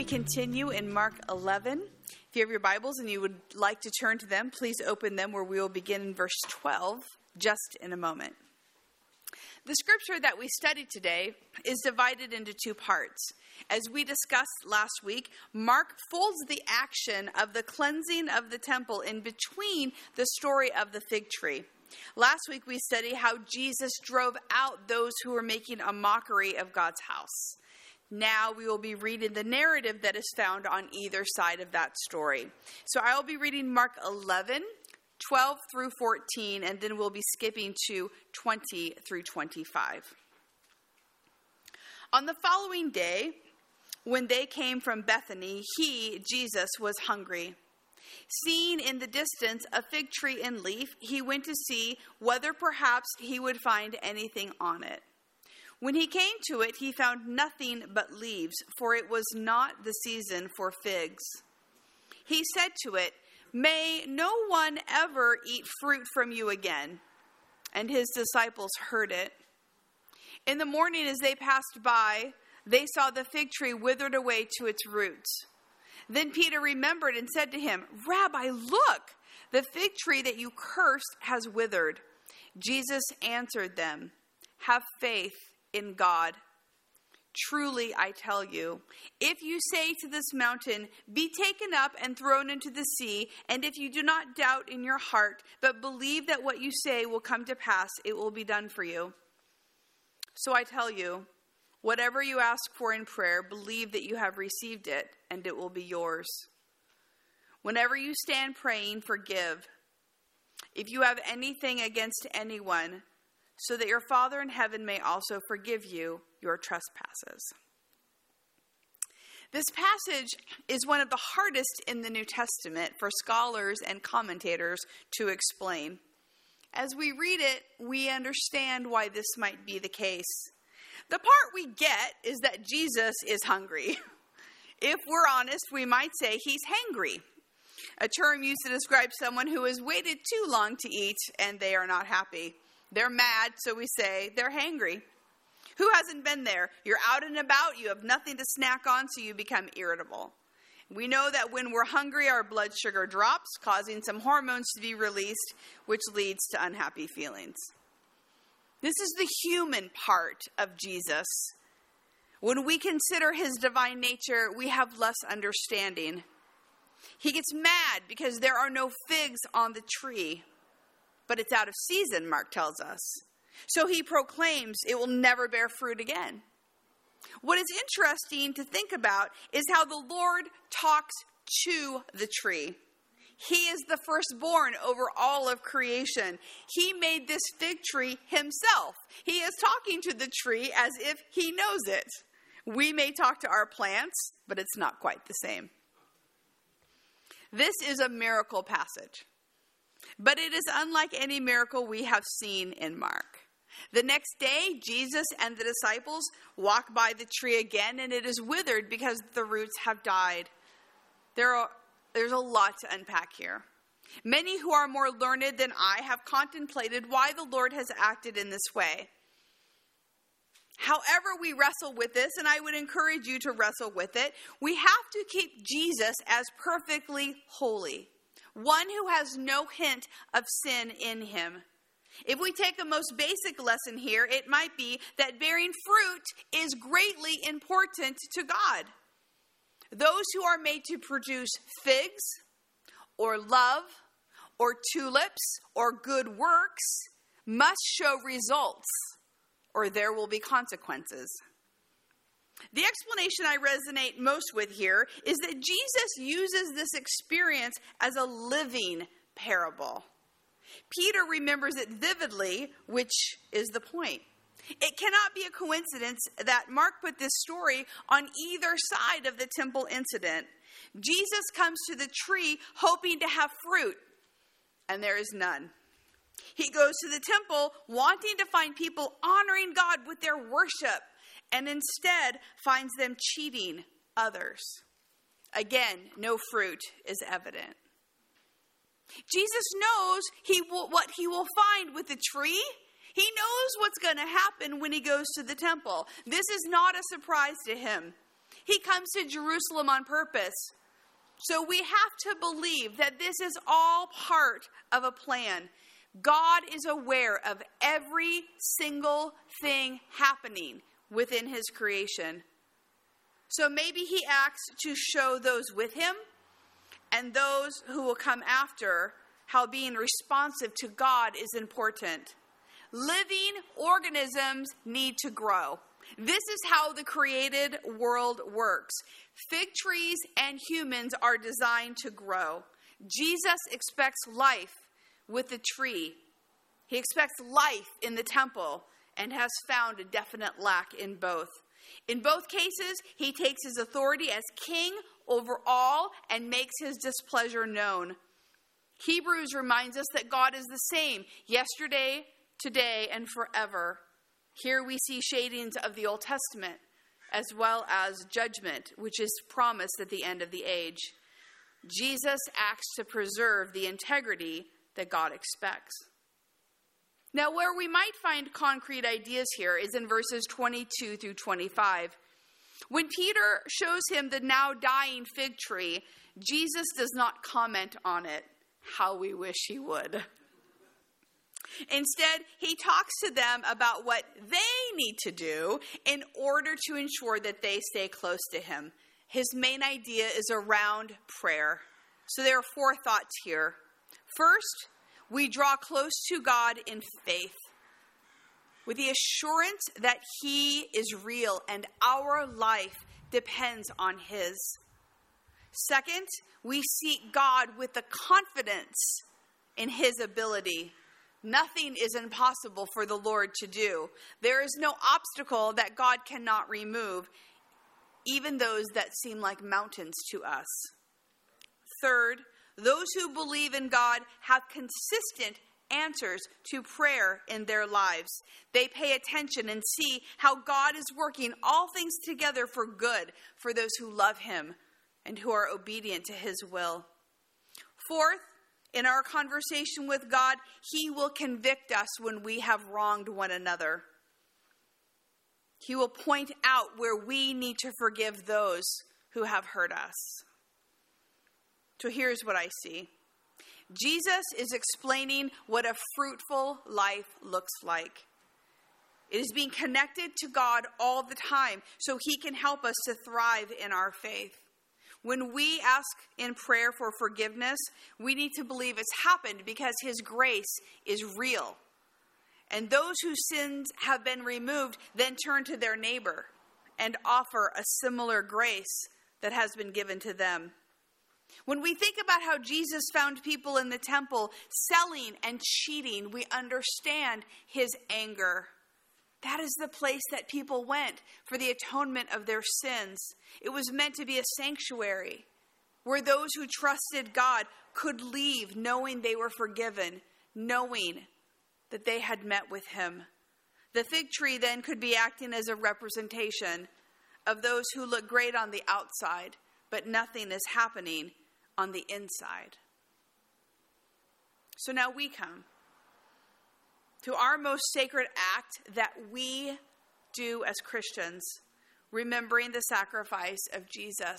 we continue in Mark 11. If you have your Bibles and you would like to turn to them, please open them where we will begin in verse 12 just in a moment. The scripture that we studied today is divided into two parts. As we discussed last week, Mark folds the action of the cleansing of the temple in between the story of the fig tree. Last week we studied how Jesus drove out those who were making a mockery of God's house. Now we will be reading the narrative that is found on either side of that story. So I will be reading Mark 11, 12 through 14, and then we'll be skipping to 20 through 25. On the following day, when they came from Bethany, he, Jesus, was hungry. Seeing in the distance a fig tree in leaf, he went to see whether perhaps he would find anything on it. When he came to it, he found nothing but leaves, for it was not the season for figs. He said to it, May no one ever eat fruit from you again. And his disciples heard it. In the morning, as they passed by, they saw the fig tree withered away to its roots. Then Peter remembered and said to him, Rabbi, look, the fig tree that you cursed has withered. Jesus answered them, Have faith in God. Truly, I tell you, if you say to this mountain, Be taken up and thrown into the sea, and if you do not doubt in your heart, but believe that what you say will come to pass, it will be done for you. So I tell you, whatever you ask for in prayer, believe that you have received it, and it will be yours. Whenever you stand praying, forgive. If you have anything against anyone, so that your Father in heaven may also forgive you your trespasses. This passage is one of the hardest in the New Testament for scholars and commentators to explain. As we read it, we understand why this might be the case. The part we get is that Jesus is hungry. If we're honest, we might say he's hangry, a term used to describe someone who has waited too long to eat and they are not happy. They're mad, so we say they're hangry. Who hasn't been there? You're out and about, you have nothing to snack on, so you become irritable. We know that when we're hungry, our blood sugar drops, causing some hormones to be released, which leads to unhappy feelings. This is the human part of Jesus. When we consider his divine nature, we have less understanding. He gets mad because there are no figs on the tree but it's out of season, Mark tells us. So he proclaims it will never bear fruit again. What is interesting to think about is how the Lord talks to the tree. He is the firstborn over all of creation. He made this fig tree himself. He is talking to the tree as if he knows it. We may talk to our plants, but it's not quite the same. This is a miracle passage. But it is unlike any miracle we have seen in Mark. The next day, Jesus and the disciples walk by the tree again, and it is withered because the roots have died. There are, there's a lot to unpack here. Many who are more learned than I have contemplated why the Lord has acted in this way. However, we wrestle with this, and I would encourage you to wrestle with it, we have to keep Jesus as perfectly holy one who has no hint of sin in him. If we take the most basic lesson here, it might be that bearing fruit is greatly important to God. Those who are made to produce figs or love or tulips or good works must show results or there will be consequences. The explanation I resonate most with here is that Jesus uses this experience as a living parable. Peter remembers it vividly, which is the point. It cannot be a coincidence that Mark put this story on either side of the temple incident. Jesus comes to the tree hoping to have fruit, and there is none. He goes to the temple wanting to find people honoring God with their worship and instead finds them cheating others. Again, no fruit is evident. Jesus knows he will, what he will find with the tree. He knows what's going to happen when he goes to the temple. This is not a surprise to him. He comes to Jerusalem on purpose. So we have to believe that this is all part of a plan. God is aware of every single thing happening within his creation. So maybe he acts to show those with him and those who will come after how being responsive to God is important. Living organisms need to grow. This is how the created world works. Fig trees and humans are designed to grow. Jesus expects life with the tree. He expects life in the temple and has found a definite lack in both. In both cases, he takes his authority as king over all and makes his displeasure known. Hebrews reminds us that God is the same yesterday, today, and forever. Here we see shadings of the Old Testament as well as judgment, which is promised at the end of the age. Jesus acts to preserve the integrity that God expects. Now, where we might find concrete ideas here is in verses 22 through 25. When Peter shows him the now dying fig tree, Jesus does not comment on it. How we wish he would. Instead, he talks to them about what they need to do in order to ensure that they stay close to him. His main idea is around prayer. So there are four thoughts here. First, we draw close to God in faith with the assurance that He is real and our life depends on His. Second, we seek God with the confidence in His ability. Nothing is impossible for the Lord to do. There is no obstacle that God cannot remove, even those that seem like mountains to us. Third, those who believe in God have consistent answers to prayer in their lives. They pay attention and see how God is working all things together for good for those who love Him and who are obedient to His will. Fourth, in our conversation with God, He will convict us when we have wronged one another. He will point out where we need to forgive those who have hurt us. So here's what I see Jesus is explaining what a fruitful life looks like. It is being connected to God all the time so He can help us to thrive in our faith. When we ask in prayer for forgiveness, we need to believe it's happened because His grace is real. And those whose sins have been removed then turn to their neighbor and offer a similar grace that has been given to them. When we think about how Jesus found people in the temple selling and cheating, we understand his anger. That is the place that people went for the atonement of their sins. It was meant to be a sanctuary where those who trusted God could leave knowing they were forgiven, knowing that they had met with him. The fig tree then could be acting as a representation of those who look great on the outside, but nothing is happening on the inside. So now we come to our most sacred act that we do as Christians, remembering the sacrifice of Jesus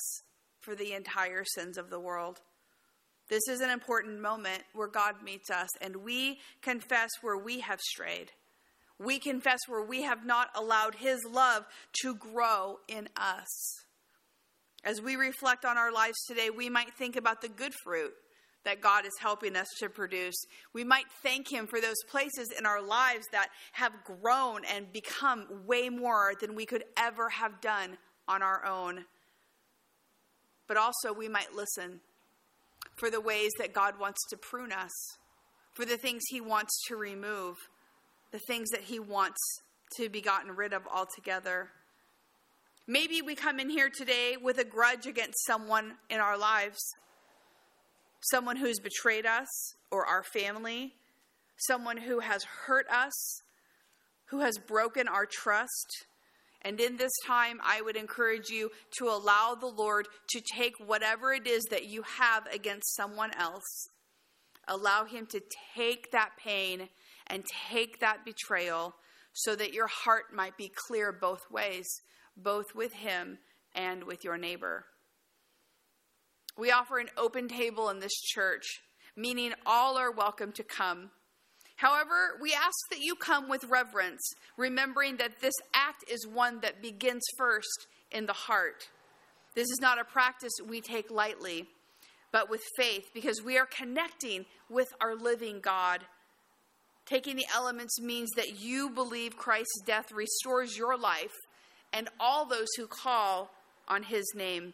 for the entire sins of the world. This is an important moment where God meets us and we confess where we have strayed. We confess where we have not allowed His love to grow in us. As we reflect on our lives today, we might think about the good fruit that God is helping us to produce. We might thank Him for those places in our lives that have grown and become way more than we could ever have done on our own. But also, we might listen for the ways that God wants to prune us, for the things He wants to remove, the things that He wants to be gotten rid of altogether. Maybe we come in here today with a grudge against someone in our lives, someone who's betrayed us or our family, someone who has hurt us, who has broken our trust. And in this time, I would encourage you to allow the Lord to take whatever it is that you have against someone else. Allow Him to take that pain and take that betrayal so that your heart might be clear both ways both with Him and with your neighbor. We offer an open table in this church, meaning all are welcome to come. However, we ask that you come with reverence, remembering that this act is one that begins first in the heart. This is not a practice we take lightly, but with faith, because we are connecting with our living God. Taking the elements means that you believe Christ's death restores your life and all those who call on his name.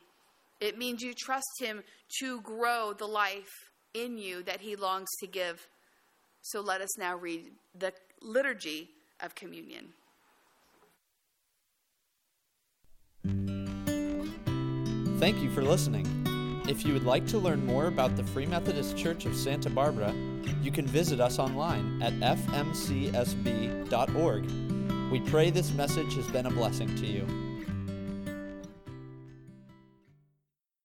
It means you trust him to grow the life in you that he longs to give. So let us now read the liturgy of communion. Thank you for listening. If you would like to learn more about the Free Methodist Church of Santa Barbara, you can visit us online at fmcsb.org. We pray this message has been a blessing to you.